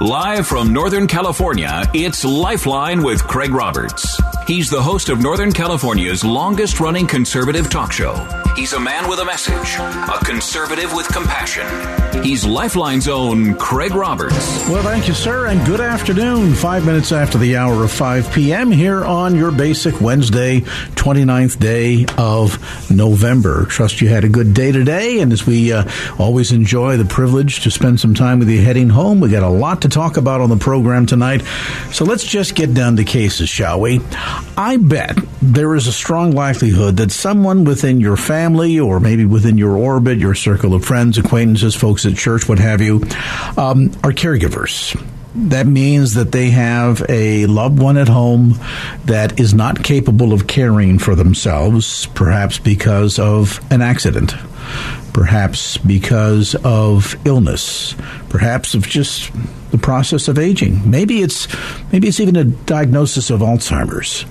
Live from Northern California, it's Lifeline with Craig Roberts. He's the host of Northern California's longest running conservative talk show. He's a man with a message, a conservative with compassion. He's Lifeline's own Craig Roberts. Well, thank you, sir, and good afternoon. Five minutes after the hour of 5 p.m. here on your basic Wednesday, 29th day of November. Trust you had a good day today, and as we uh, always enjoy the privilege to spend some time with you heading home, we got a lot to talk about on the program tonight. So let's just get down to cases, shall we? I bet there is a strong likelihood that someone within your family or maybe within your orbit, your circle of friends, acquaintances, folks at church, what have you, um, are caregivers. That means that they have a loved one at home that is not capable of caring for themselves, perhaps because of an accident, perhaps because of illness, perhaps of just the process of aging. Maybe it's maybe it's even a diagnosis of Alzheimer's.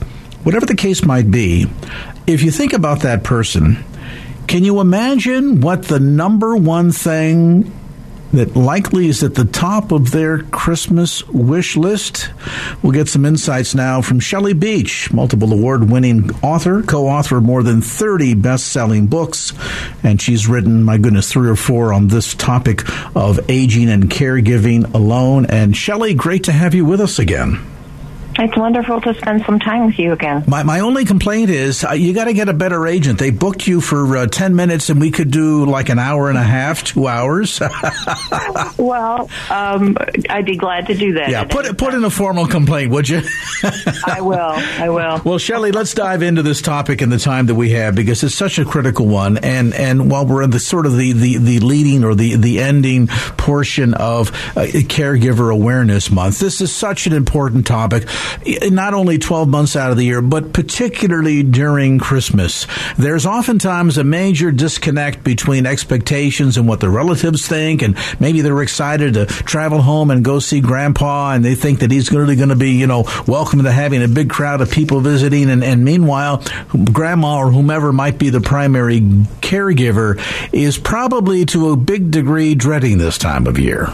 Whatever the case might be, if you think about that person, can you imagine what the number one thing that likely is at the top of their Christmas wish list. We'll get some insights now from Shelley Beach, multiple award winning author, co author of more than 30 best selling books. And she's written, my goodness, three or four on this topic of aging and caregiving alone. And Shelley, great to have you with us again. It's wonderful to spend some time with you again. My, my only complaint is uh, you got to get a better agent. They booked you for uh, 10 minutes and we could do like an hour and a half, two hours. well, um, I'd be glad to do that. Yeah, put, put in a formal complaint, would you? I will. I will. Well, Shelley, let's dive into this topic in the time that we have because it's such a critical one. And, and while we're in the sort of the, the, the leading or the, the ending portion of uh, Caregiver Awareness Month, this is such an important topic not only 12 months out of the year, but particularly during Christmas. There's oftentimes a major disconnect between expectations and what the relatives think, and maybe they're excited to travel home and go see grandpa, and they think that he's really going to be, you know, welcome to having a big crowd of people visiting, and, and meanwhile, grandma or whomever might be the primary caregiver is probably to a big degree dreading this time of year.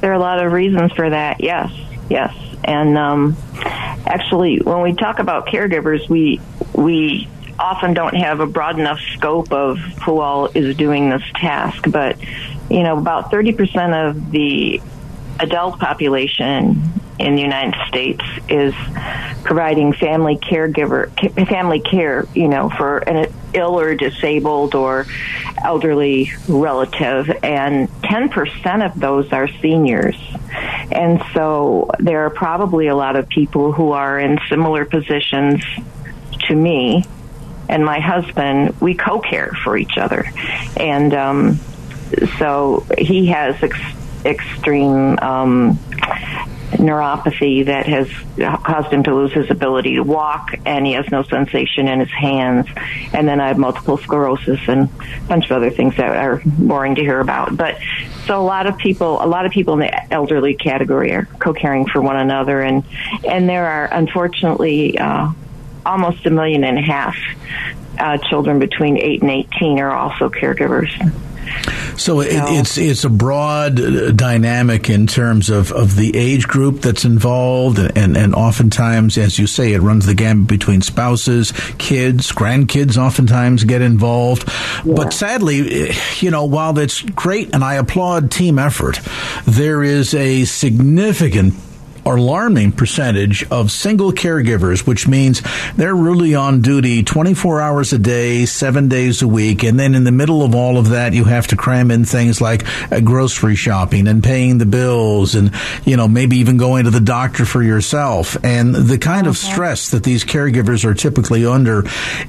There are a lot of reasons for that, yes, yes. And um, actually, when we talk about caregivers, we we often don't have a broad enough scope of who all is doing this task. But you know, about thirty percent of the adult population in the United States is providing family caregiver family care, you know, for an ill or disabled or elderly relative, and 10% of those are seniors. And so there are probably a lot of people who are in similar positions to me and my husband. We co care for each other. And um, so he has ex- extreme um, neuropathy that has caused him to lose his ability to walk, and he has no sensation in his hands. And then I have multiple sclerosis and a bunch of other things that are boring to hear about. But so a lot of people, a lot of people in the elderly category are co-caring for one another, and and there are unfortunately uh, almost a million and a half uh, children between eight and eighteen are also caregivers. So it, it's it's a broad uh, dynamic in terms of, of the age group that's involved, and, and oftentimes, as you say, it runs the gamut between spouses, kids, grandkids. Oftentimes get involved, yeah. but sadly, you know, while that's great, and I applaud team effort, there is a significant alarming percentage of single caregivers, which means they're really on duty 24 hours a day, seven days a week. And then in the middle of all of that, you have to cram in things like uh, grocery shopping and paying the bills and, you know, maybe even going to the doctor for yourself. And the kind of stress that these caregivers are typically under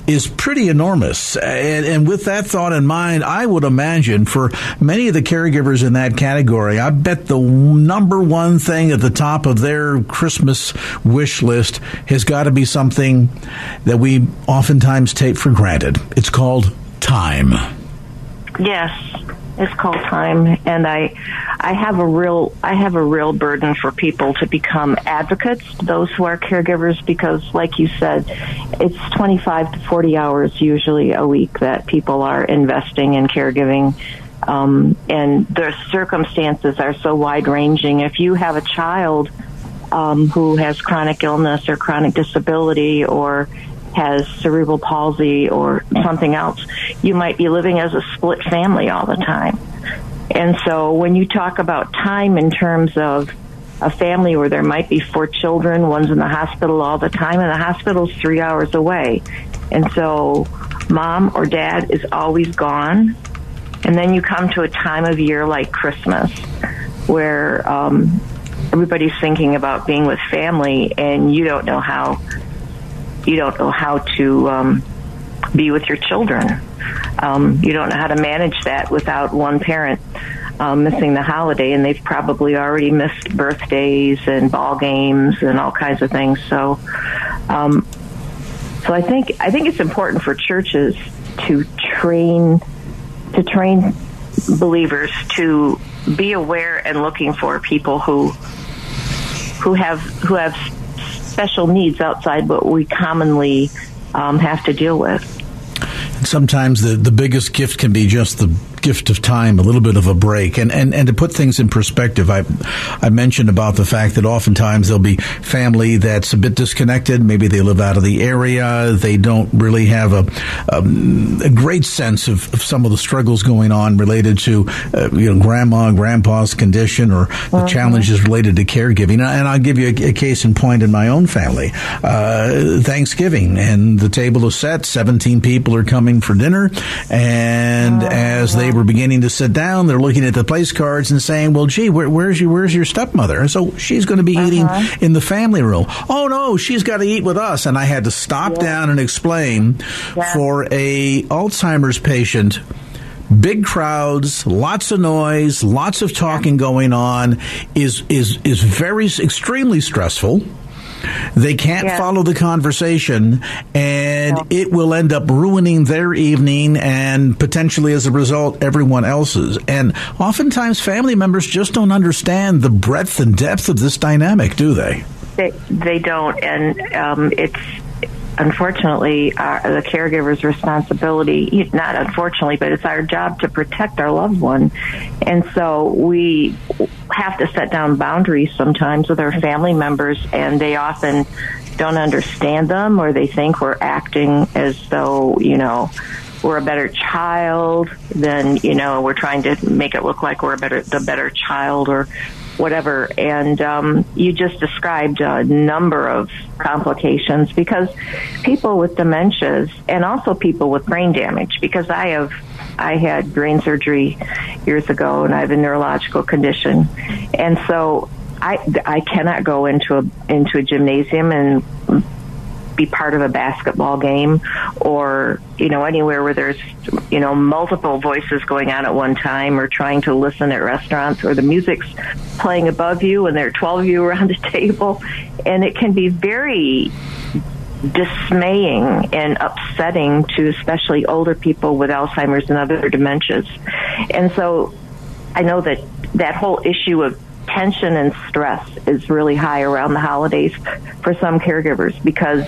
is pretty enormous. And, and with that thought in mind, I would imagine for many of the caregivers in that category, I bet the number one thing at the top of their Christmas wish list has got to be something that we oftentimes take for granted. It's called time. Yes, it's called time, and I, I have a real, I have a real burden for people to become advocates, those who are caregivers, because, like you said, it's twenty-five to forty hours usually a week that people are investing in caregiving Um, and the circumstances are so wide ranging. If you have a child um, who has chronic illness or chronic disability or has cerebral palsy or something else, you might be living as a split family all the time. And so when you talk about time in terms of a family where there might be four children, one's in the hospital all the time, and the hospital's three hours away. And so mom or dad is always gone. And then you come to a time of year like Christmas where um, everybody's thinking about being with family and you don't know how you don't know how to um, be with your children. Um, you don't know how to manage that without one parent um, missing the holiday, and they've probably already missed birthdays and ball games and all kinds of things. So, um, so I think I think it's important for churches to train to train believers to be aware and looking for people who who have who have special needs outside what we commonly um, have to deal with. Sometimes the, the biggest gift can be just the gift of time, a little bit of a break, and, and, and to put things in perspective, I I mentioned about the fact that oftentimes there'll be family that's a bit disconnected. Maybe they live out of the area. They don't really have a um, a great sense of, of, some of the struggles going on related to uh, you know grandma, grandpa's condition, or the uh-huh. challenges related to caregiving. And I'll give you a, a case in point in my own family. Uh, Thanksgiving, and the table is set. Seventeen people are coming for dinner, and uh-huh. as they were beginning to sit down. They're looking at the place cards and saying, "Well, gee, where, where's your where's your stepmother?" And so she's going to be uh-huh. eating in the family room. Oh no, she's got to eat with us. And I had to stop yeah. down and explain yeah. for a Alzheimer's patient big crowds, lots of noise, lots of talking going on is is is very extremely stressful. They can't yeah. follow the conversation, and no. it will end up ruining their evening and potentially, as a result, everyone else's. And oftentimes, family members just don't understand the breadth and depth of this dynamic, do they? They, they don't, and um, it's unfortunately our, the caregiver's responsibility not unfortunately but it's our job to protect our loved one. And so we have to set down boundaries sometimes with our family members and they often don't understand them or they think we're acting as though you know we're a better child than, you know we're trying to make it look like we're a better the better child or whatever. And um, you just described a number of complications because people with dementias and also people with brain damage, because I have I had brain surgery years ago and I have a neurological condition. And so I, I cannot go into a into a gymnasium and be part of a basketball game or, you know, anywhere where there's, you know, multiple voices going on at one time or trying to listen at restaurants or the music's playing above you and there are 12 of you around a table. And it can be very dismaying and upsetting to especially older people with Alzheimer's and other dementias. And so I know that that whole issue of tension and stress is really high around the holidays for some caregivers because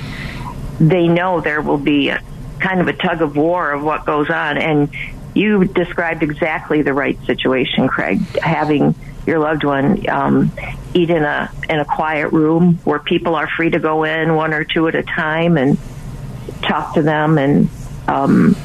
they know there will be a kind of a tug of war of what goes on. And you described exactly the right situation, Craig. Having your loved one um, eat in a in a quiet room where people are free to go in one or two at a time and talk to them and um,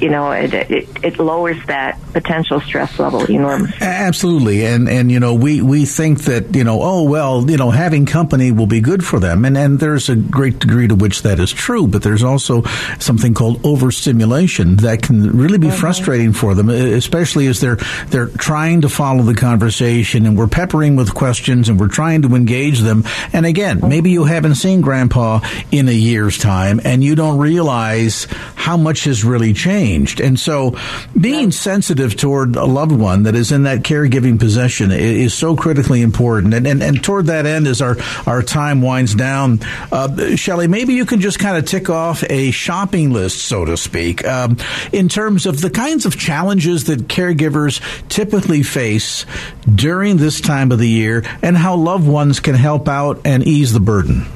you know, it, it, it lowers that potential stress level enormously. Absolutely, and and you know, we we think that you know, oh well, you know, having company will be good for them, and and there's a great degree to which that is true, but there's also something called overstimulation that can really be mm-hmm. frustrating for them, especially as they're they're trying to follow the conversation, and we're peppering with questions, and we're trying to engage them, and again, mm-hmm. maybe you haven't seen Grandpa in a year's time, and you don't realize how much has really changed changed. And so being sensitive toward a loved one that is in that caregiving possession is so critically important. And, and, and toward that end, as our, our time winds down, uh, Shelley, maybe you can just kind of tick off a shopping list, so to speak, um, in terms of the kinds of challenges that caregivers typically face during this time of the year and how loved ones can help out and ease the burden.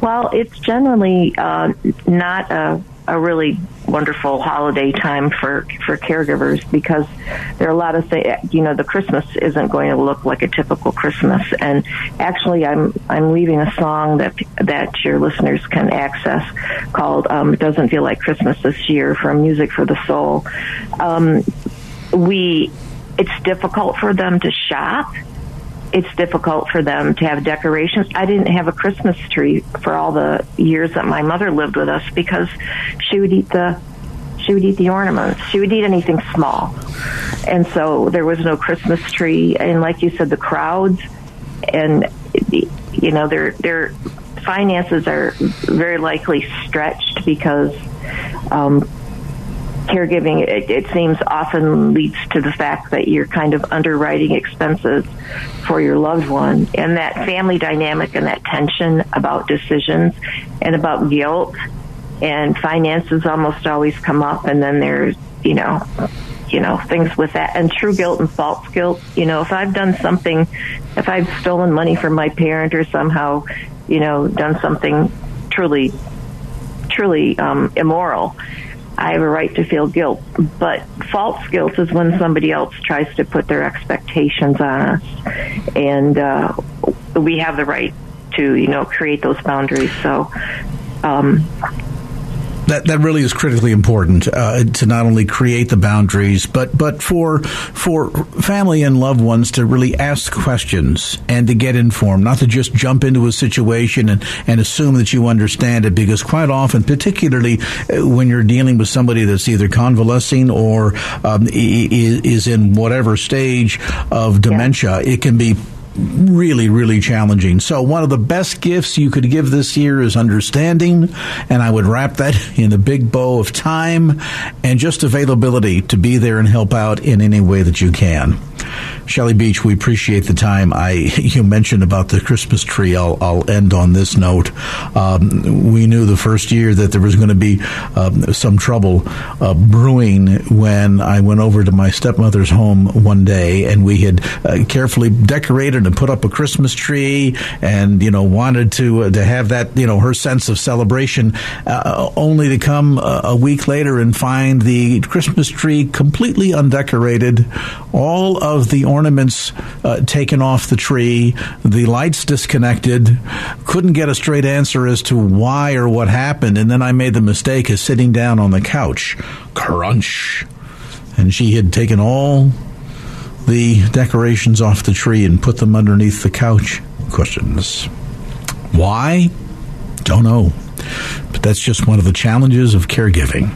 Well, it's generally uh, not a a really wonderful holiday time for for caregivers because there are a lot of things. You know, the Christmas isn't going to look like a typical Christmas. And actually, I'm I'm leaving a song that that your listeners can access called um, "It Doesn't Feel Like Christmas This Year" from Music for the Soul. Um, we it's difficult for them to shop it's difficult for them to have decorations. I didn't have a Christmas tree for all the years that my mother lived with us because she would eat the she would eat the ornaments. She would eat anything small. And so there was no Christmas tree and like you said the crowds and you know their their finances are very likely stretched because um, caregiving, it, it, seems often leads to the fact that you're kind of underwriting expenses for your loved one. And that family dynamic and that tension about decisions and about guilt and finances almost always come up. And then there's, you know, you know, things with that and true guilt and false guilt. You know, if I've done something, if I've stolen money from my parent or somehow, you know, done something truly, truly um, immoral, I have a right to feel guilt. But false guilt is when somebody else tries to put their expectations on us, and uh, we have the right to, you know, create those boundaries. So, um, that that really is critically important uh, to not only create the boundaries, but but for for family and loved ones to really ask questions and to get informed, not to just jump into a situation and, and assume that you understand it. Because quite often, particularly uh, when you're dealing with somebody that's either convalescing or um, is in whatever stage of dementia, yeah. it can be really, really challenging. So one of the best gifts you could give this year is understanding, and I would wrap that in a big bow of time and just availability to be there and help out in any way that you can. Shelley Beach, we appreciate the time. I you mentioned about the Christmas tree. I'll, I'll end on this note. Um, we knew the first year that there was going to be um, some trouble uh, brewing when I went over to my stepmother's home one day, and we had uh, carefully decorated and put up a Christmas tree, and you know wanted to uh, to have that you know her sense of celebration, uh, only to come a, a week later and find the Christmas tree completely undecorated, all of the ornaments uh, taken off the tree, the lights disconnected. Couldn't get a straight answer as to why or what happened, and then I made the mistake of sitting down on the couch. Crunch. And she had taken all the decorations off the tree and put them underneath the couch. Questions. Why? Don't know. But that's just one of the challenges of caregiving.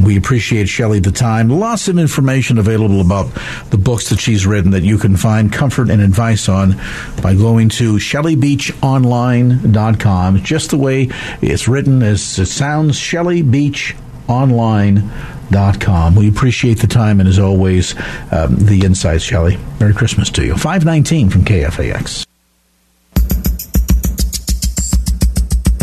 We appreciate Shelley the time. Lots of information available about the books that she's written that you can find comfort and advice on by going to shelleybeachonline.com. Just the way it's written as it sounds, shelleybeachonline.com. We appreciate the time and as always, um, the insights, Shelley. Merry Christmas to you. 519 from KFAX.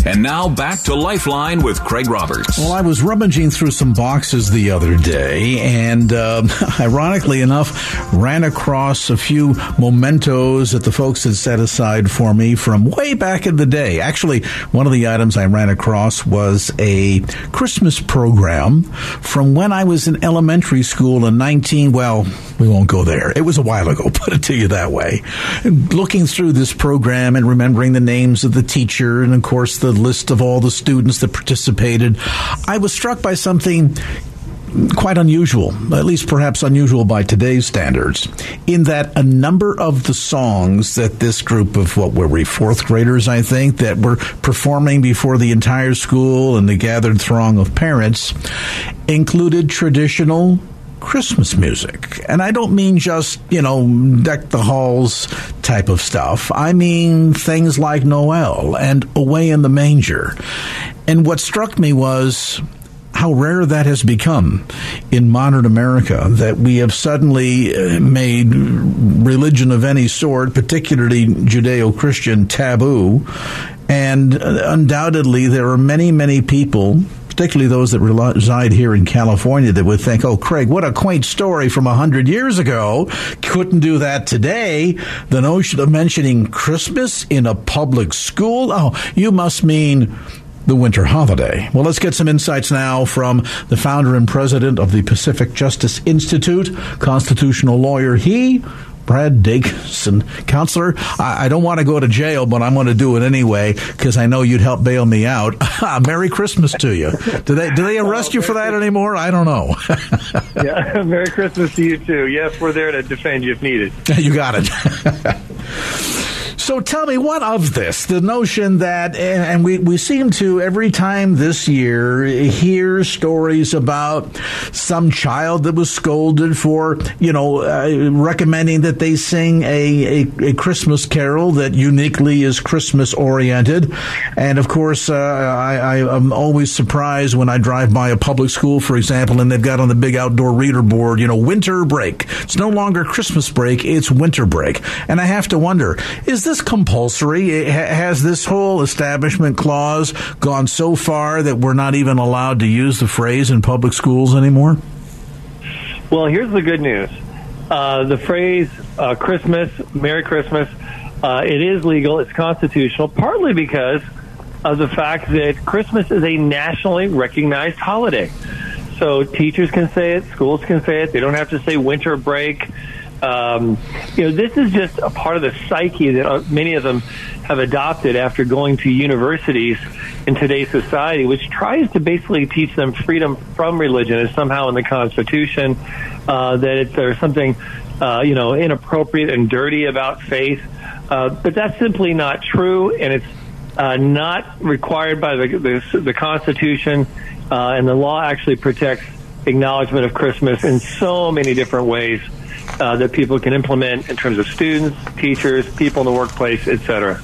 And now back to Lifeline with Craig Roberts. Well, I was rummaging through some boxes the other day, and uh, ironically enough, ran across a few mementos that the folks had set aside for me from way back in the day. Actually, one of the items I ran across was a Christmas program from when I was in elementary school in 19, well, we won't go there. It was a while ago, put it to you that way. Looking through this program and remembering the names of the teacher and, of course, the list of all the students that participated, I was struck by something quite unusual, at least perhaps unusual by today's standards, in that a number of the songs that this group of what were we, fourth graders, I think, that were performing before the entire school and the gathered throng of parents included traditional Christmas music. And I don't mean just, you know, deck the halls type of stuff. I mean things like Noel and Away in the Manger. And what struck me was how rare that has become in modern America that we have suddenly uh, made religion of any sort, particularly Judeo Christian, taboo. And uh, undoubtedly, there are many, many people particularly those that reside here in California, that would think, oh, Craig, what a quaint story from a hundred years ago. Couldn't do that today. The notion of mentioning Christmas in a public school, oh, you must mean the winter holiday. Well, let's get some insights now from the founder and president of the Pacific Justice Institute, constitutional lawyer. He Brad Dacus. Counselor, I, I, don't want to go to jail, but I'm going to do it anyway because I know you'd help bail me out. Uh, Merry Christmas to you. Do they do they oh, arrest oh, you for that anymore? I don't know. yeah, Merry Christmas to you too. Yes, we're there to defend you if needed. You got it. So tell me, what of this? The notion that, and we, we seem to every time this year hear stories about some child that was scolded for, you know, uh, recommending that they sing a, a, a, Christmas carol that uniquely is Christmas oriented. And of course, uh, I, I am always surprised when I drive by a public school, for example, and they've got on the big outdoor reader board, you know, winter break. It's no longer Christmas break, it's winter break. And I have to wonder, is this compulsory? Has this whole establishment clause gone so far that we're not even allowed to use the phrase in public schools anymore? Well, here's the good news. Uh, the phrase uh, Christmas, Merry Christmas, uh, it is legal, it's constitutional, partly because of the fact that Christmas is a nationally recognized holiday. So teachers can say it, schools can say it, they don't have to say winter break. Um, you know, this is just a part of the psyche that uh, many of them have adopted after going to universities in today's society, which tries to basically teach them freedom from religion is somehow in the Constitution, uh, that it's, there's something, uh, you know, inappropriate and dirty about faith. Uh, but that's simply not true, and it's uh, not required by the, the, the Constitution, uh, and the law actually protects acknowledgement of Christmas in so many different ways uh, that people can implement in terms of students, teachers, people in the workplace, etc.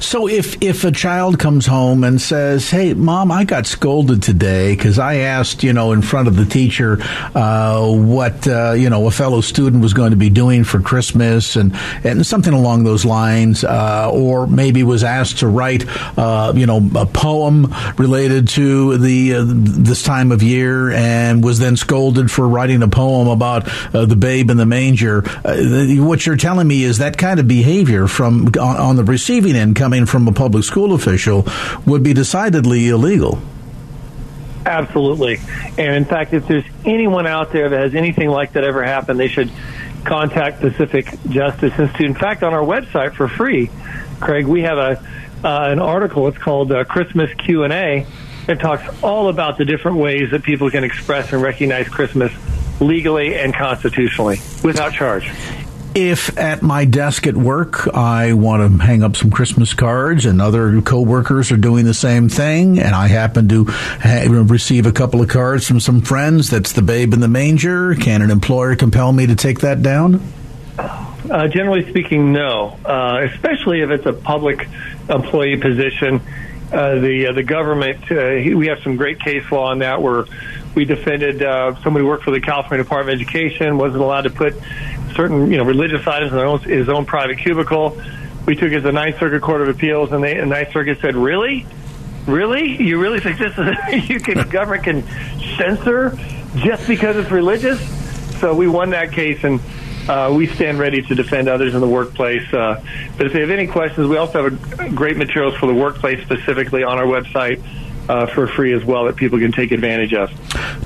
So if if a child comes home and says, "Hey, mom, I got scolded today because I asked, you know, in front of the teacher uh, what uh, you know a fellow student was going to be doing for Christmas and and something along those lines, uh, or maybe was asked to write, uh, you know, a poem related to the uh, this time of year, and was then scolded for writing a poem about the babe in the manger." What you're telling me is that kind of behavior from on, on the receiving end coming from a public school official would be decidedly illegal. Absolutely. And in fact, if there's anyone out there that has anything like that ever happen, they should contact Pacific Justice Institute. In fact, on our website for free, Craig, we have a uh, an article. It's called uh, Christmas Q and A. It talks all about the different ways that people can express and recognize Christmas legally and constitutionally without charge if at my desk at work I want to hang up some Christmas cards and other coworkers are doing the same thing, and I happen to ha- receive a couple of cards from some friends that's the babe in the manger, can an employer compel me to take that down? Uh, generally speaking, no. Uh, especially if it's a public employee position. Uh, the uh, the government, uh, we have some great case law on that where we defended uh, somebody who worked for the California Department of Education wasn't allowed to put certain you know religious items in own, his own private cubicle. We took it to the Ninth Circuit Court of Appeals, and they, the Ninth Circuit said, "Really, really, you really think this is you can government can censor just because it's religious?" So we won that case, and uh, we stand ready to defend others in the workplace. Uh, but if they have any questions, we also have a, great materials for the workplace specifically on our website uh, for free as well that people can take advantage of.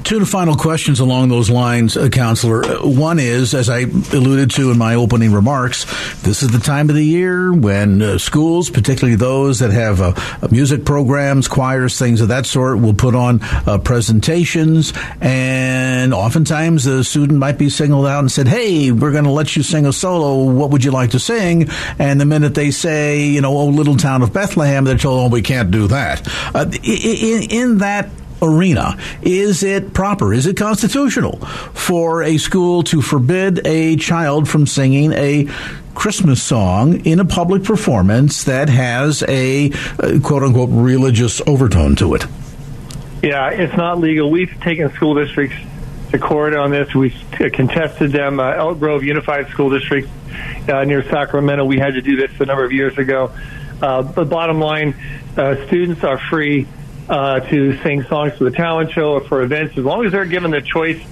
Two final questions along those lines, uh, Counselor. Uh, one is, as I alluded to in my opening remarks, this is the time of the year when uh, schools, particularly those that have uh, music programs, choirs, things of that sort, will put on uh, presentations. And oftentimes the student might be singled out and said, Hey, we're going to let you sing a solo. What would you like to sing? And the minute they say, you know, oh, little town of Bethlehem, they're told, oh, we can't do that. Uh, in, in that arena. Is it proper? Is it constitutional for a school to forbid a child from singing a Christmas song in a public performance that has a uh, quote unquote religious overtone to it? Yeah, it's not legal. We've taken school districts to court on this. We've contested them. Uh, Elk Grove Unified School District uh, near Sacramento, we had to do this a number of years ago. Uh, but bottom line, uh, students are free uh, to sing songs for the talent show or for events. As long as they're given the choice,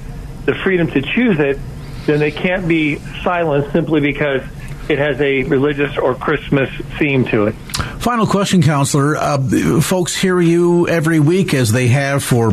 the freedom to choose it, then they can't be silenced simply because it has a religious or Christmas theme to it. Final question, counselor. Uh, folks hear you every week as they have for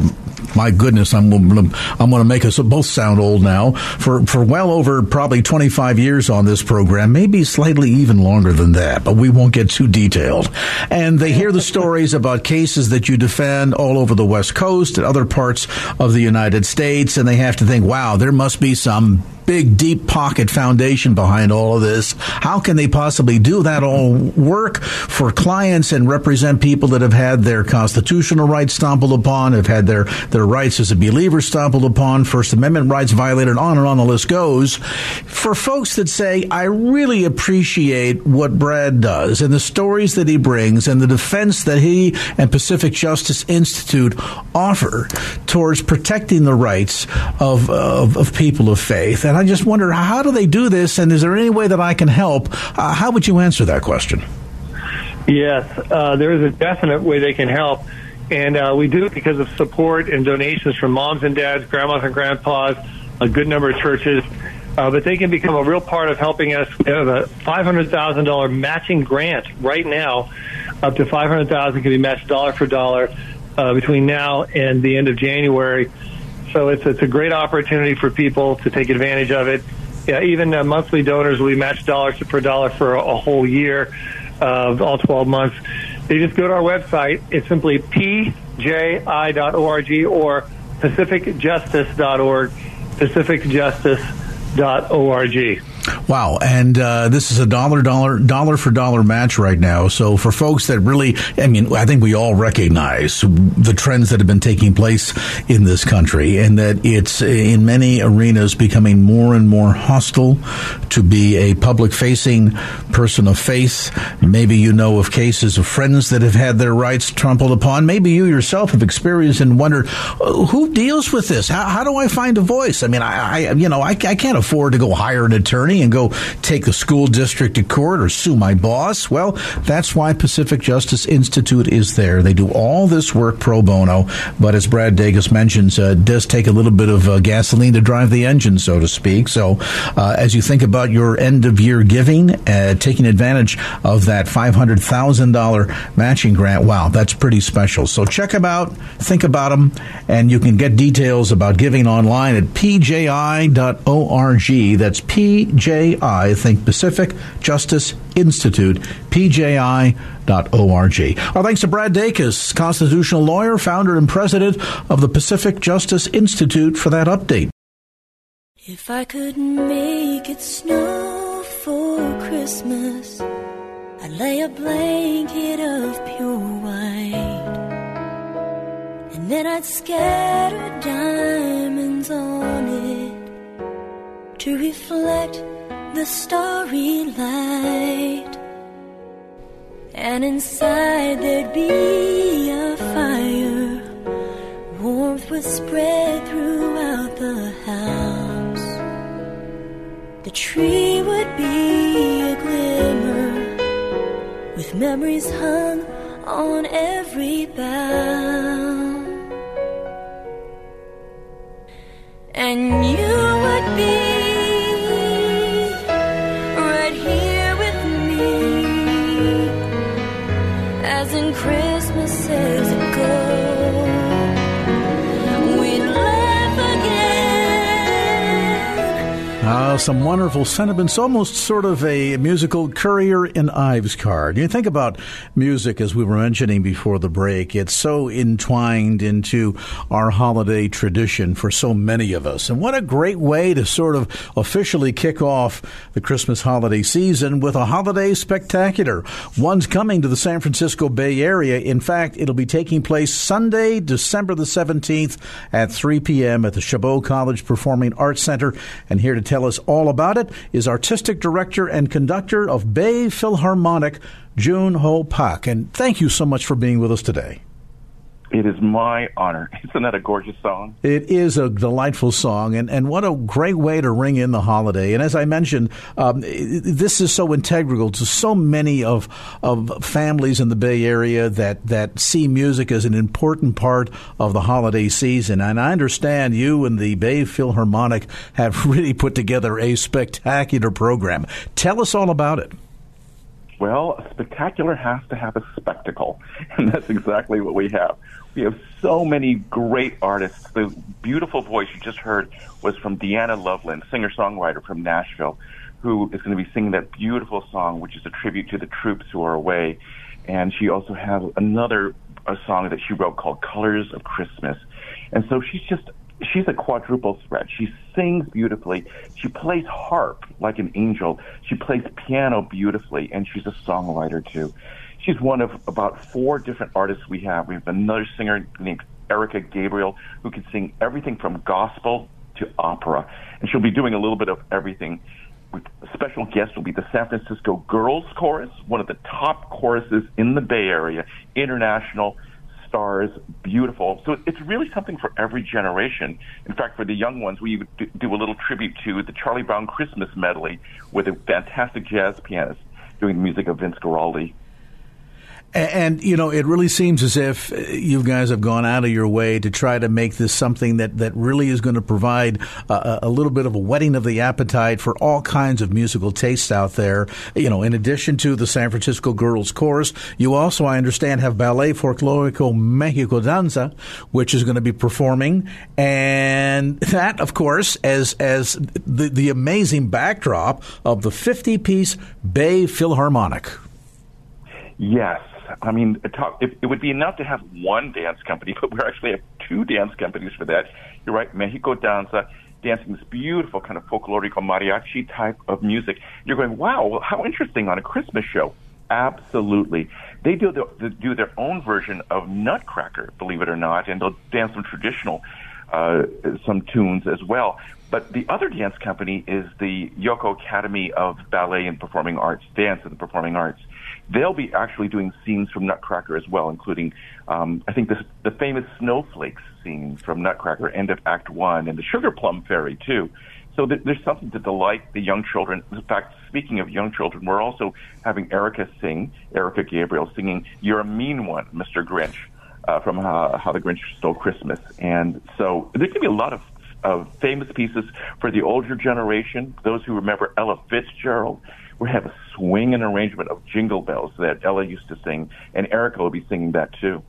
my goodness, I'm I'm going to make us both sound old now for for well over probably 25 years on this program, maybe slightly even longer than that, but we won't get too detailed. And they hear the stories about cases that you defend all over the West Coast and other parts of the United States, and they have to think, wow, there must be some big, deep pocket foundation behind all of this. How can they possibly do that all work for clients and represent people that have had their constitutional rights stumbled upon, have had their, their rights as a believer stumbled upon, First Amendment rights violated, on and on the list goes. For folks that say, I really appreciate what Brad does and the stories that he brings and the defense that he and Pacific Justice Institute offer towards protecting the rights of, of, of people of faith. And I just wonder, how do they do this? And is there any way that I can help? Uh, how would you answer that question? Yes, uh, there is a definite way they can help. And uh, we do it because of support and donations from moms and dads, grandmas and grandpas, a good number of churches. Uh, but they can become a real part of helping us. We have a $500,000 matching grant right now. Up to 500000 can be matched dollar for dollar uh, between now and the end of January. So it's it's a great opportunity for people to take advantage of it. Yeah, even uh, monthly donors will be matched dollars per dollar for a, a whole year, uh, all 12 months. They just go to our website. It's simply pji.org or pacificjustice.org, pacificjustice.org. Wow, and uh, this is a dollar dollar dollar for dollar match right now. So for folks that really, I mean, I think we all recognize the trends that have been taking place in this country, and that it's in many arenas becoming more and more hostile to be a public facing person of faith. Maybe you know of cases of friends that have had their rights trampled upon. Maybe you yourself have experienced and wondered uh, who deals with this. How, how do I find a voice? I mean, I, I you know I, I can't afford to go hire an attorney and go take the school district to court or sue my boss. Well, that's why Pacific Justice Institute is there. They do all this work pro bono, but as Brad Dacus mentions, uh, does take a little bit of uh, gasoline to drive the engine, so to speak. So, uh, as you think about your end of year giving, uh, taking advantage of that $500,000 matching grant, wow, that's pretty special. So, check them out, think about them, and you can get details about giving online at pji.org. That's PJ PJI, think Pacific Justice Institute, PJI.org. Our thanks to Brad Dacus, constitutional lawyer, founder and president of the Pacific Justice Institute, for that update. If I could make it snow for Christmas, I'd lay a blanket of pure white. And then I'd scatter diamonds on it to reflect the starry light. And inside there'd be a fire. Warmth would spread throughout the house. The tree would be a glimmer with memories hung on every bough. And you would be Uh, some wonderful sentiments, almost sort of a musical Currier and Ives card. You think about music, as we were mentioning before the break, it's so entwined into our holiday tradition for so many of us. And what a great way to sort of officially kick off the Christmas holiday season with a holiday spectacular. One's coming to the San Francisco Bay Area. In fact, it'll be taking place Sunday, December the 17th at 3 p.m. at the Chabot College Performing Arts Center. And here to tell us about it is artistic director and conductor of Bay Philharmonic, Jun-Ho Pak. And thank you so much for being with us today. It is my honor. Isn't that a gorgeous song? It is a delightful song, and, and what a great way to ring in the holiday. And as I mentioned, um, this is so integral to so many of of families in the Bay Area that, that see music as an important part of the holiday season. And I understand you and the Bay Philharmonic have really put together a spectacular program. Tell us all about it. Well, spectacular has to have a spectacle, and that's exactly what we have. We have so many great artists. The beautiful voice you just heard was from Deanna Loveland, singer-songwriter from Nashville, who is going to be singing that beautiful song, which is a tribute to the troops who are away. And she also has another a song that she wrote called Colors of Christmas. And so she's just she's a quadruple threat. She sings beautifully. She plays harp like an angel. She plays piano beautifully, and she's a songwriter too. She's one of about four different artists we have. We have another singer named Erica Gabriel who can sing everything from gospel to opera, and she'll be doing a little bit of everything. A special guest will be the San Francisco Girls Chorus, one of the top choruses in the Bay Area, international stars, beautiful. So it's really something for every generation. In fact, for the young ones, we do a little tribute to the Charlie Brown Christmas medley with a fantastic jazz pianist doing the music of Vince Guaraldi. And, you know, it really seems as if uh, you guys have gone out of your way to try to make this something that, that really is going to provide a, a, little bit of a whetting of the appetite for all kinds of musical tastes out there. You know, in addition to the San Francisco Girls Chorus, you also, I understand, have Ballet Folklorico Mexico Danza, which is going to be performing. And that, of course, as, as the, the amazing backdrop of the 50 piece Bay Philharmonic. Yes, I mean, it, it would be enough to have one dance company, but we actually have two dance companies for that. You're right, Mexico Danza, dancing this beautiful kind of folklorico mariachi type of music. You're going, wow, well, how interesting on a Christmas show. Absolutely. They do, the, they do their own version of Nutcracker, believe it or not, and they'll dance some traditional, uh, some tunes as well. But the other dance company is the Yoko Academy of Ballet and Performing Arts, Dance and Performing Arts. They'll be actually doing scenes from Nutcracker as well, including, um, I think, the famous snowflakes scene from Nutcracker, end of Act One, and the Sugar Plum Fairy too. So th- there's something to delight the young children. In fact, speaking of young children, we're also having Erica sing, Erica Gabriel singing "You're a Mean One, Mr. Grinch." Uh, from how, how the Grinch Stole Christmas, and so there's going to be a lot of of famous pieces for the older generation, those who remember Ella Fitzgerald. We have a swing and arrangement of Jingle Bells that Ella used to sing, and Erica will be singing that too.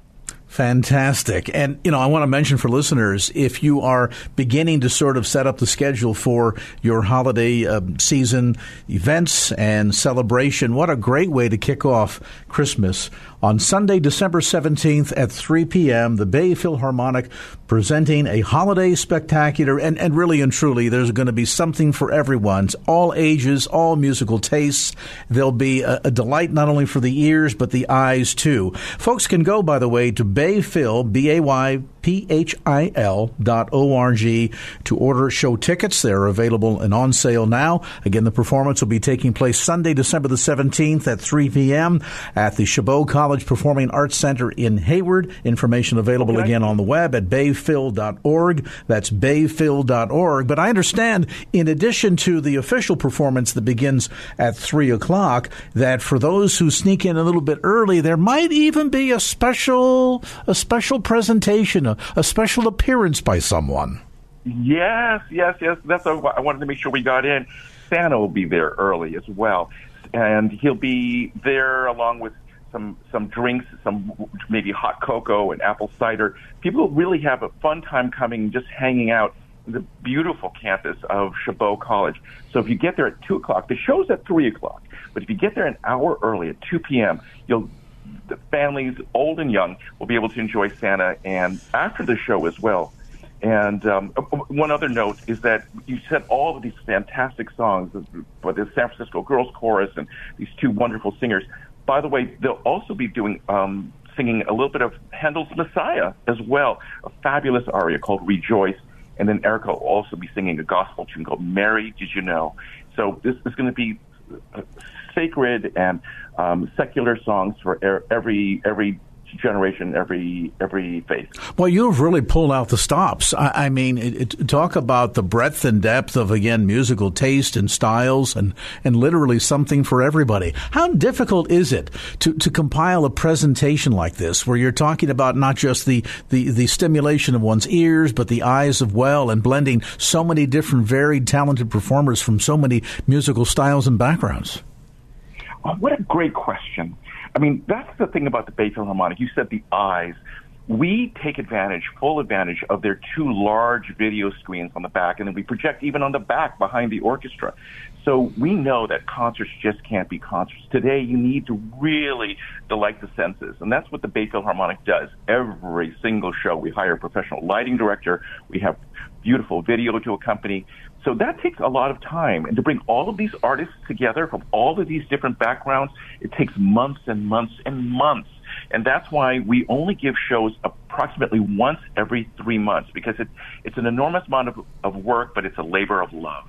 Fantastic. And, you know, I want to mention for listeners if you are beginning to sort of set up the schedule for your holiday uh, season events and celebration, what a great way to kick off Christmas. On Sunday, December 17th at 3 p.m., the Bay Philharmonic presenting a holiday spectacular. And, and really and truly, there's going to be something for everyone, all ages, all musical tastes. There'll be a, a delight not only for the ears, but the eyes too. Folks can go, by the way, to Bayphil, B A Y P H I L dot O R G to order show tickets. They're available and on sale now. Again, the performance will be taking place Sunday, December the 17th at 3 p.m. at the Chabot College Performing Arts Center in Hayward. Information available okay. again on the web at bayphil.org. That's bayphil.org. But I understand, in addition to the official performance that begins at 3 o'clock, that for those who sneak in a little bit early, there might even be a special a special presentation, a, special appearance by someone. Yes, yes, yes. That's what I wanted to make sure we got in. Santa will be there early as well, and he'll be there along with some some drinks, some maybe hot cocoa and apple cider. People will really have a fun time coming, just hanging out the beautiful campus of Chabot College. So if you get there at two o'clock, the show's at three o'clock. But if you get there an hour early at two p.m., you'll the families, old and young, will be able to enjoy Santa and after the show as well. And um, one other note is that you said all of these fantastic songs by the San Francisco Girls Chorus and these two wonderful singers. By the way, they'll also be doing um, singing a little bit of Handel's Messiah as well, a fabulous aria called Rejoice. And then Erica will also be singing a gospel tune called Mary, Did You Know? So this is going to be sacred and um, secular songs for er- every every generation, every every faith. Well, you've really pulled out the stops. I, I mean, it, it, talk about the breadth and depth of again musical taste and styles, and and literally something for everybody. How difficult is it to, to compile a presentation like this, where you're talking about not just the, the the stimulation of one's ears, but the eyes as well, and blending so many different, varied, talented performers from so many musical styles and backgrounds? What a great question. I mean, that's the thing about the Bay Philharmonic. You said the eyes. We take advantage, full advantage of their two large video screens on the back, and then we project even on the back behind the orchestra. So we know that concerts just can't be concerts. Today, you need to really delight the senses. And that's what the Bay Philharmonic does. Every single show, we hire a professional lighting director. We have beautiful video to accompany. So that takes a lot of time. And to bring all of these artists together from all of these different backgrounds, it takes months and months and months. And that's why we only give shows approximately once every three months because it, it's an enormous amount of, of work, but it's a labor of love.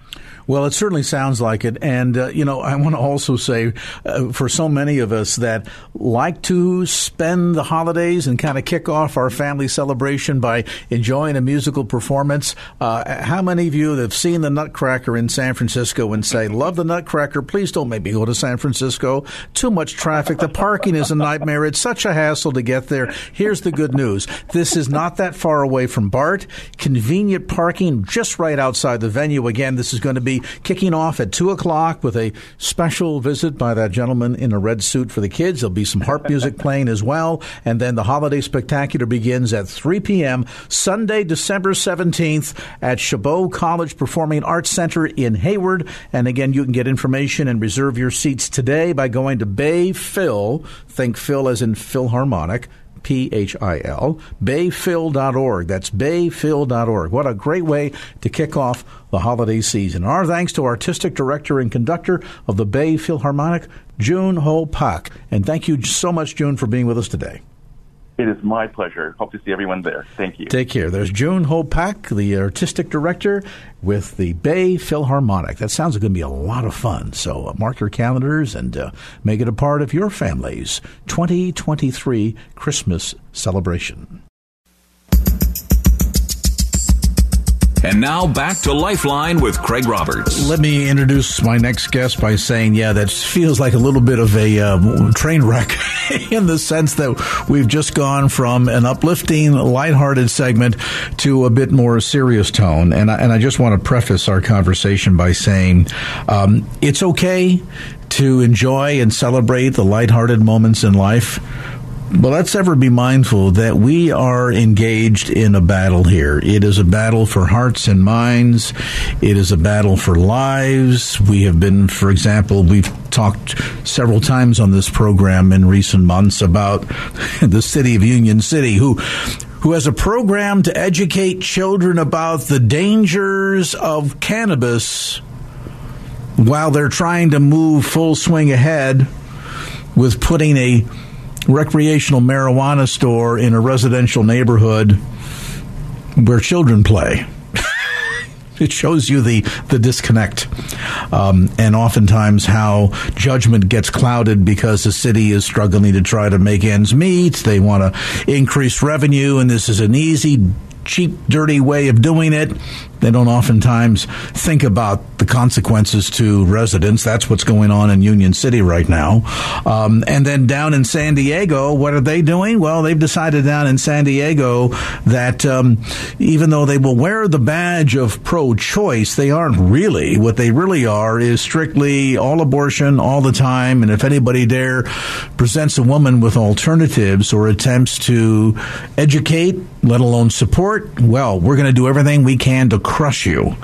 Well, it certainly sounds like it. And, uh, you know, I want to also say uh, for so many of us that like to spend the holidays and kind of kick off our family celebration by enjoying a musical performance, uh, how many of you have seen the Nutcracker in San Francisco and say, love the Nutcracker, please don't make me go to San Francisco. Too much traffic. The parking is a nightmare. It's such a hassle to get there. Here's the good news. This is not that far away from BART. Convenient parking just right outside the venue. Again, this is going to be kicking off at 2 o'clock with a special visit by that gentleman in a red suit for the kids. There'll be some harp music playing as well. And then the holiday spectacular begins at 3 p.m. Sunday, December 17th at Chabot College Performing Arts Center in Hayward. And again, you can get information and reserve your seats today by going to Bay Phil, think Phil as in Philharmonic, P H I L, bayphil.org. That's bayphil.org. What a great way to kick off the holiday season. Our thanks to Artistic Director and Conductor of the Bay Philharmonic, Jun-Ho Pak. And thank you so much, Jun, for being with us today. It is my pleasure. Hope to see everyone there. Thank you. Take care. There's Jun-Ho Pak, the artistic director with the Bay Philharmonic. That sounds like going to be a lot of fun. So uh, mark your calendars and uh, make it a part of your family's 2023 Christmas celebration. And now back to Lifeline with Craig Roberts. Let me introduce my next guest by saying, yeah, that feels like a little bit of a uh, train wreck in the sense that we've just gone from an uplifting, lighthearted segment to a bit more serious tone. And I, and I just want to preface our conversation by saying um, it's okay to enjoy and celebrate the lighthearted moments in life but let's ever be mindful that we are engaged in a battle here. It is a battle for hearts and minds. It is a battle for lives. We have been, for example, we've talked several times on this program in recent months about the city of Union City, who who has a program to educate children about the dangers of cannabis while they're trying to move full swing ahead with putting a recreational marijuana store in a residential neighborhood where children play. it shows you the, the disconnect. Um, and oftentimes how judgment gets clouded because the city is struggling to try to make ends meet. They want to increase revenue, and this is an easy, cheap, dirty way of doing it. They don't oftentimes think about the consequences to residents. That's what's going on in Union City right now. Um, and then down in San Diego, what are they doing? Well, they've decided down in San Diego that um, even though they will wear the badge of pro choice, they aren't really. What they really are is strictly all abortion all the time. And if anybody dare presents a woman with alternatives or attempts to educate, let alone support, well, we're going to do everything we can to crush you.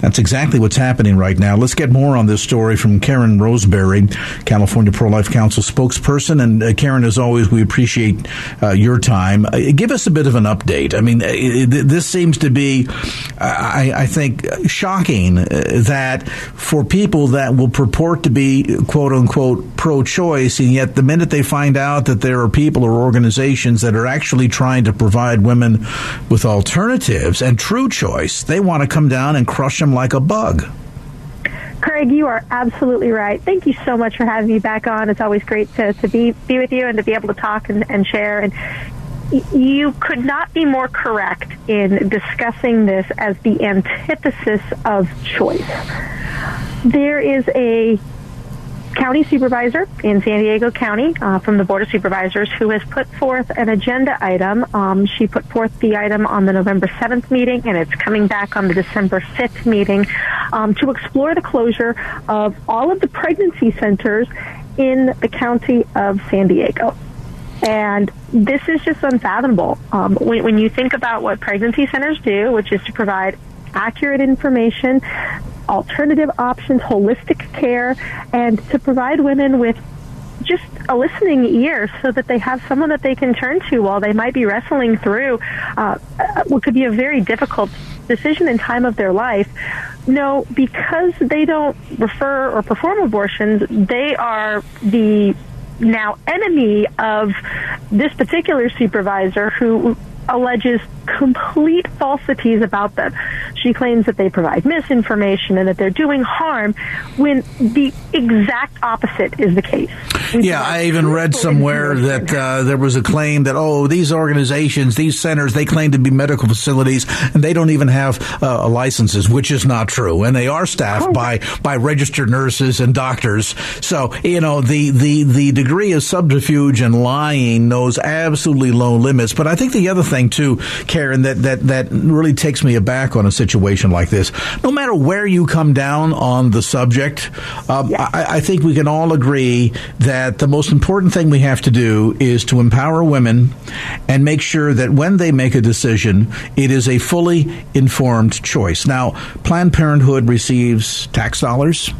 That's exactly what's happening right now. Let's get more on this story from Karen Roseberry, California Pro Life Council spokesperson. And uh, Karen, as always, we appreciate uh, your time. Uh, give us a bit of an update. I mean, uh, this seems to be, I, I, think, shocking uh, that for people that will purport to be quote unquote pro choice, and yet the minute they find out that there are people or organizations that are actually trying to provide women with alternatives and true choice, they want to come down and crush them like a bug. Craig, you are absolutely right. Thank you so much for having me back on. It's always great to, to be, be with you and to be able to talk and, and share. And you could not be more correct in discussing this as the antithesis of choice. There is a county supervisor in San Diego County uh, from the Board of Supervisors who has put forth an agenda item. Um, she put forth the item on the November 7th meeting, and it's coming back on the December 5th meeting um, to explore the closure of all of the pregnancy centers in the county of San Diego. And this is just unfathomable. Um, when, when you think about what pregnancy centers do, which is to provide accurate information, alternative options, holistic care, and to provide women with just a listening ear so that they have someone that they can turn to while they might be wrestling through uh, what could be a very difficult decision in time of their life. No, because they don't refer or perform abortions, they are the now enemy of this particular supervisor who alleges complete falsities about them. She claims that they provide misinformation and that they're doing harm when the exact opposite is the case. Yeah, I even read somewhere that uh, there was a claim that, oh, these organizations, these centers, they claim to be medical facilities and they don't even have uh, licenses, which is not true. And they are staffed oh. by, by registered nurses and doctors. So, you know, the, the, the degree of subterfuge and lying knows absolutely low limits. But I think the other thing, too, Karen, that, that, that really takes me aback on a situation like this. No matter where you come down on the subject, um. I, I think we can all agree that the most important thing we have to do is to empower women and make sure that when they make a decision, it is a fully informed choice. Now, Planned Parenthood receives tax dollars.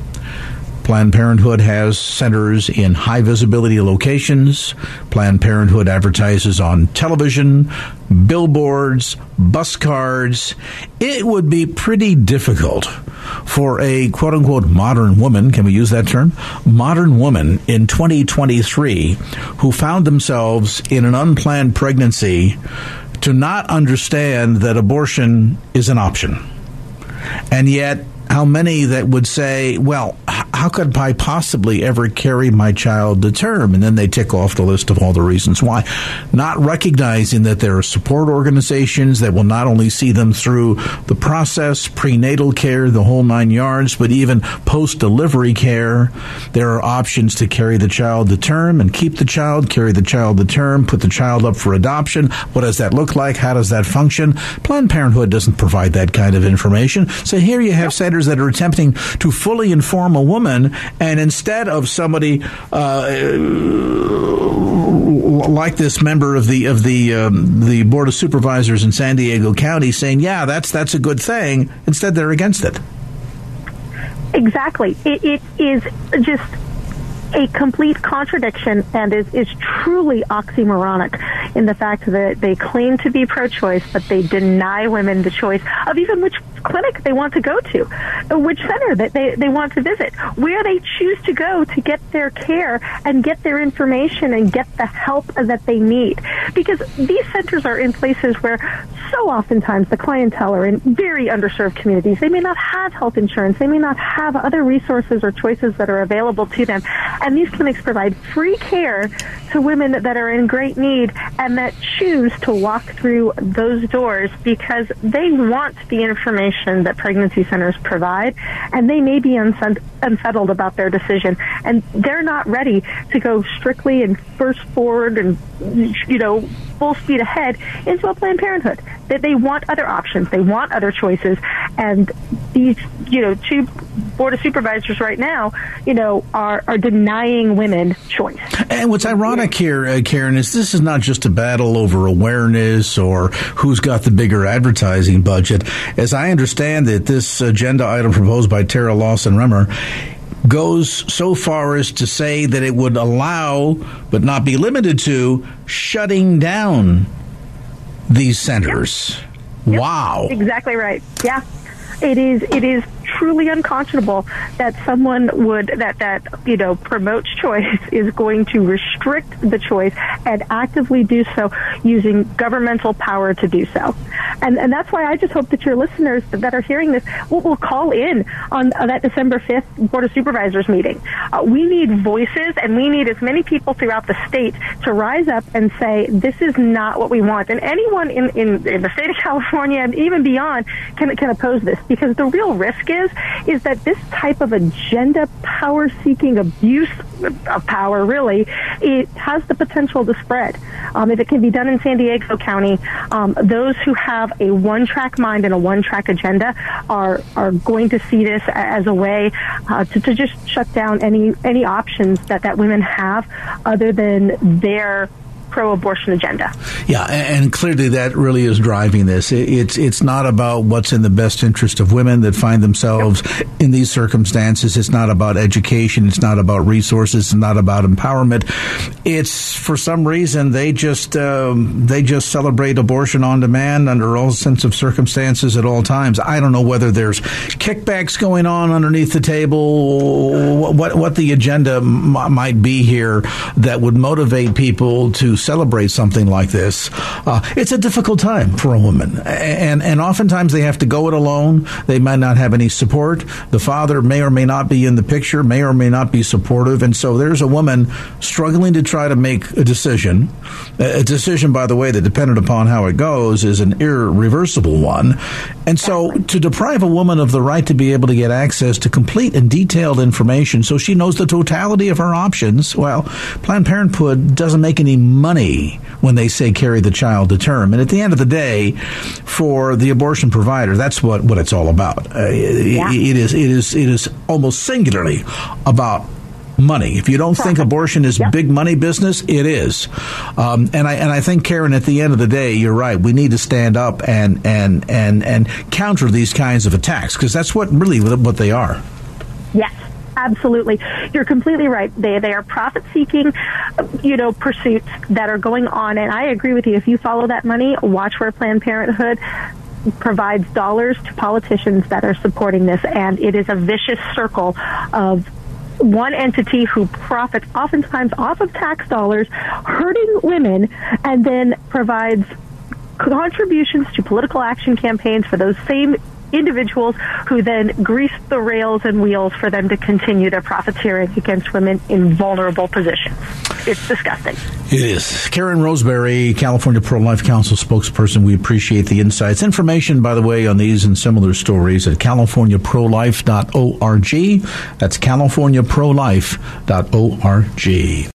Planned Parenthood has centers in high visibility locations. Planned Parenthood advertises on television, billboards, bus cards. It would be pretty difficult for a quote unquote modern woman, can we use that term? Modern woman in 2023 who found themselves in an unplanned pregnancy to not understand that abortion is an option. And yet, how many that would say, well, how could I possibly ever carry my child to term? And then they tick off the list of all the reasons why. Not recognizing that there are support organizations that will not only see them through the process, prenatal care, the whole nine yards, but even post delivery care. There are options to carry the child to term and keep the child, carry the child to term, put the child up for adoption. What does that look like? How does that function? Planned Parenthood doesn't provide that kind of information. So here you have that are attempting to fully inform a woman and instead of somebody uh, like this member of the of the um, the board of supervisors in San Diego County saying, "Yeah, that's that's a good thing," instead they're against it. Exactly, it, it is just a complete contradiction and is, is truly oxymoronic in the fact that they claim to be pro-choice, but they deny women the choice of even which clinic they want to go to, uh, which center that they, they want to visit, where they choose to go to get their care and get their information and get the help that they need. Because these centers are in places where so oftentimes the clientele are in very underserved communities. They may not have health insurance. They may not have other resources or choices that are available to them. And these clinics provide free care to women that are in great need and that choose to walk through those doors because they want the information that pregnancy centers provide and they may be unsettled about their decision. And they're not ready to go strictly and first forward and you know full speed ahead into a Planned Parenthood. That they want other options, they want other choices, and these you know two board of supervisors right now, you know, are are denying women choice. And what's ironic here, uh, Karen, is this is not just a battle over awareness or who's got the bigger advertising budget. As I understand it, this agenda item proposed by Terra Lawson-Remer goes so far as to say that it would allow, but not be limited to, shutting down these centers. Yep. Wow. Exactly right. Yeah. It is it is truly unconscionable that someone would that that you know promotes choice is going to restrict the choice and actively do so using governmental power to do so. And and that's why I just hope that your listeners that are hearing this will, will call in on that December 5th Board of Supervisors meeting. Uh, we need voices and we need as many people throughout the state to rise up and say this is not what we want. And anyone in, in, in the state of California and even beyond can can oppose this because the real risk is is that this type of agenda, power seeking, abuse of power, really, it has the potential to spread. Um, if it can be done in San Diego County, um, those who have a one-track mind and a one-track agenda are are going to see this as a way uh, to, to just shut down any any options that that women have other than their pro-abortion agenda. Yeah, and clearly that really is driving this. It's it's not about what's in the best interest of women that find themselves in these circumstances. It's not about education. It's not about resources. It's not about empowerment. It's for some reason they just um, they just celebrate abortion on demand under all sense of circumstances at all times. I don't know whether there's kickbacks going on underneath the table. What what the agenda m- might be here that would motivate people to celebrate something like this, uh, it's a difficult time for a woman, and and oftentimes they have to go it alone. They might not have any support. The father may or may not be in the picture, may or may not be supportive, and so there's a woman struggling to try to make a decision. A decision, by the way, that dependent upon how it goes, is an irreversible one. And so, to deprive a woman of the right to be able to get access to complete and detailed information, so she knows the totality of her options, well, Planned Parenthood doesn't make any money money when they say carry the child to term. And at the end of the day, for the abortion provider, that's what, what it's all about. Uh, yeah. it, it is it is it is almost singularly about money. If you don't think abortion is yep. big money business, it is. Um, and I and I think Karen, at the end of the day, you're right. We need to stand up and and and and counter these kinds of attacks because that's what really what they are. Yes. Absolutely. You're completely right. They, they are profit seeking, you know, pursuits that are going on. And I agree with you. If you follow that money, watch where Planned Parenthood provides dollars to politicians that are supporting this. And it is a vicious circle of one entity who profits oftentimes off of tax dollars, hurting women, and then provides contributions to political action campaigns for those same individuals who then grease the rails and wheels for them to continue their profiteering against women in vulnerable positions. It's disgusting. It is. Karen Roseberry, California Pro Life Council spokesperson. We appreciate the insights. Information, by the way, on these and similar stories at californiaprolife.org. That's californiaprolife.org.